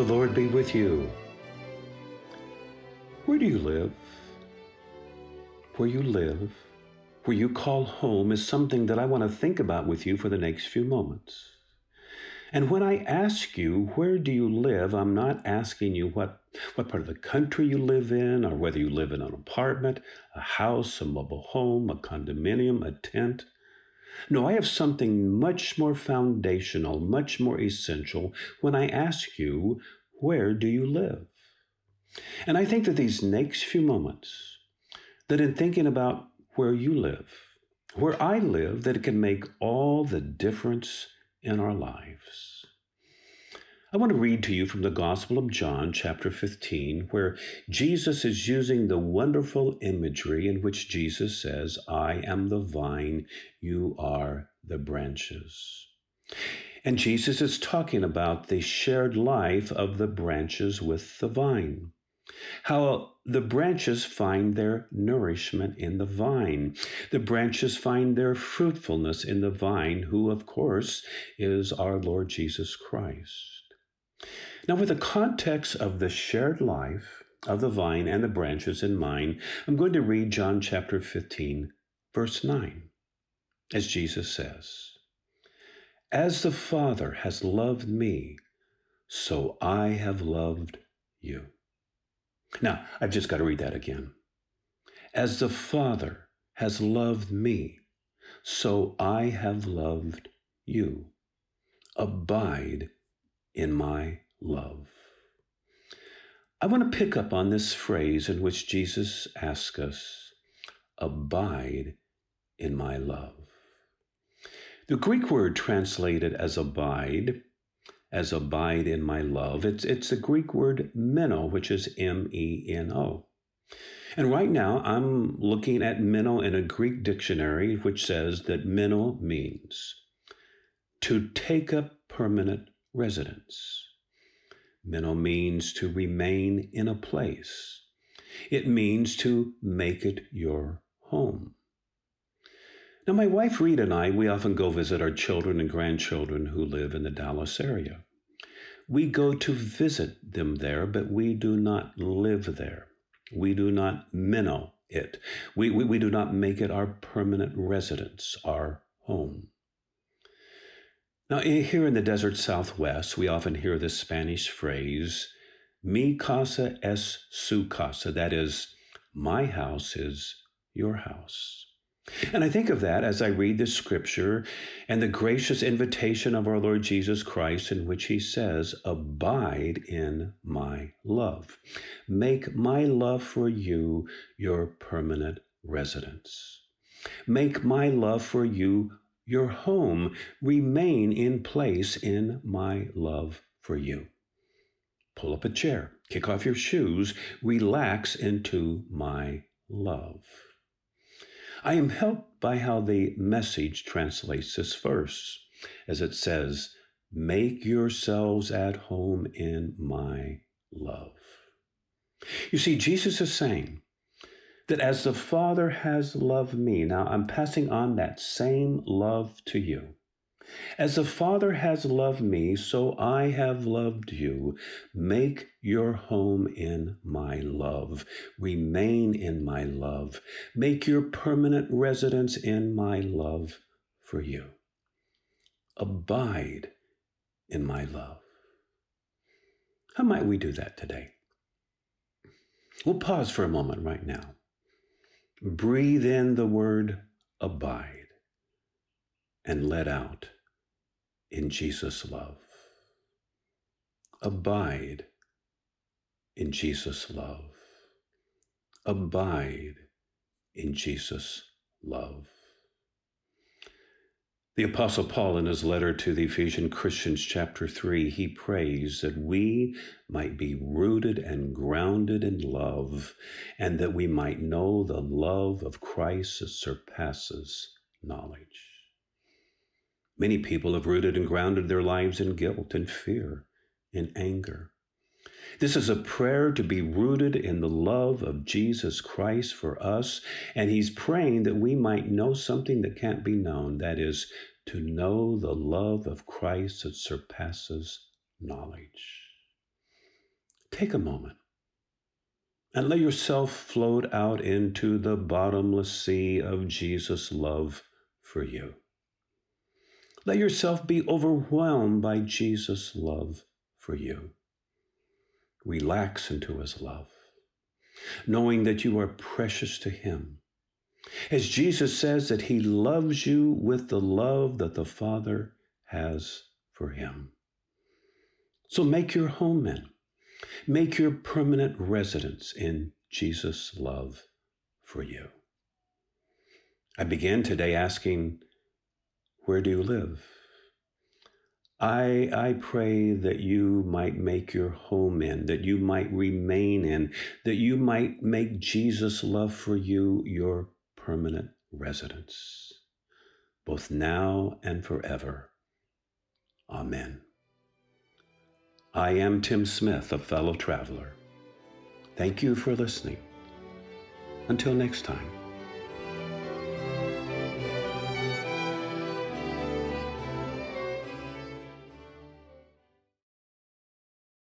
The Lord be with you. Where do you live? Where you live, where you call home, is something that I want to think about with you for the next few moments. And when I ask you, where do you live, I'm not asking you what, what part of the country you live in, or whether you live in an apartment, a house, a mobile home, a condominium, a tent. No, I have something much more foundational, much more essential when I ask you, where do you live? And I think that these next few moments, that in thinking about where you live, where I live, that it can make all the difference in our lives. I want to read to you from the Gospel of John, chapter 15, where Jesus is using the wonderful imagery in which Jesus says, I am the vine, you are the branches. And Jesus is talking about the shared life of the branches with the vine. How the branches find their nourishment in the vine. The branches find their fruitfulness in the vine, who, of course, is our Lord Jesus Christ. Now, with the context of the shared life of the vine and the branches in mind, I'm going to read John chapter 15, verse 9, as Jesus says, As the Father has loved me, so I have loved you. Now, I've just got to read that again. As the Father has loved me, so I have loved you. Abide in my love. I want to pick up on this phrase in which Jesus asks us, Abide in my love. The Greek word translated as abide, as abide in my love, it's, it's the Greek word meno, which is M E N O. And right now, I'm looking at meno in a Greek dictionary, which says that meno means to take up permanent residence. Meno means to remain in a place. It means to make it your home. Now, my wife Rita and I, we often go visit our children and grandchildren who live in the Dallas area. We go to visit them there, but we do not live there. We do not meno it. We, we, we do not make it our permanent residence, our home. Now, here in the desert southwest, we often hear this Spanish phrase, mi casa es su casa. That is, my house is your house. And I think of that as I read the scripture and the gracious invitation of our Lord Jesus Christ, in which he says, Abide in my love. Make my love for you your permanent residence. Make my love for you your home, remain in place in my love for you. Pull up a chair, kick off your shoes, relax into my love. I am helped by how the message translates this verse, as it says, Make yourselves at home in my love. You see, Jesus is saying, that as the Father has loved me, now I'm passing on that same love to you. As the Father has loved me, so I have loved you. Make your home in my love. Remain in my love. Make your permanent residence in my love for you. Abide in my love. How might we do that today? We'll pause for a moment right now. Breathe in the word abide and let out in Jesus' love. Abide in Jesus' love. Abide in Jesus' love. The Apostle Paul, in his letter to the Ephesian Christians, chapter 3, he prays that we might be rooted and grounded in love, and that we might know the love of Christ that surpasses knowledge. Many people have rooted and grounded their lives in guilt and fear, in anger. This is a prayer to be rooted in the love of Jesus Christ for us, and he's praying that we might know something that can't be known that is, to know the love of Christ that surpasses knowledge. take a moment and let yourself float out into the bottomless sea of Jesus' love for you. Let yourself be overwhelmed by Jesus' love for you. Relax into his love, knowing that you are precious to him. As Jesus says that he loves you with the love that the Father has for him. So make your home in. Make your permanent residence in Jesus' love for you. I began today asking, Where do you live? I, I pray that you might make your home in, that you might remain in, that you might make Jesus' love for you your permanent residence, both now and forever. Amen. I am Tim Smith, a fellow traveler. Thank you for listening. Until next time.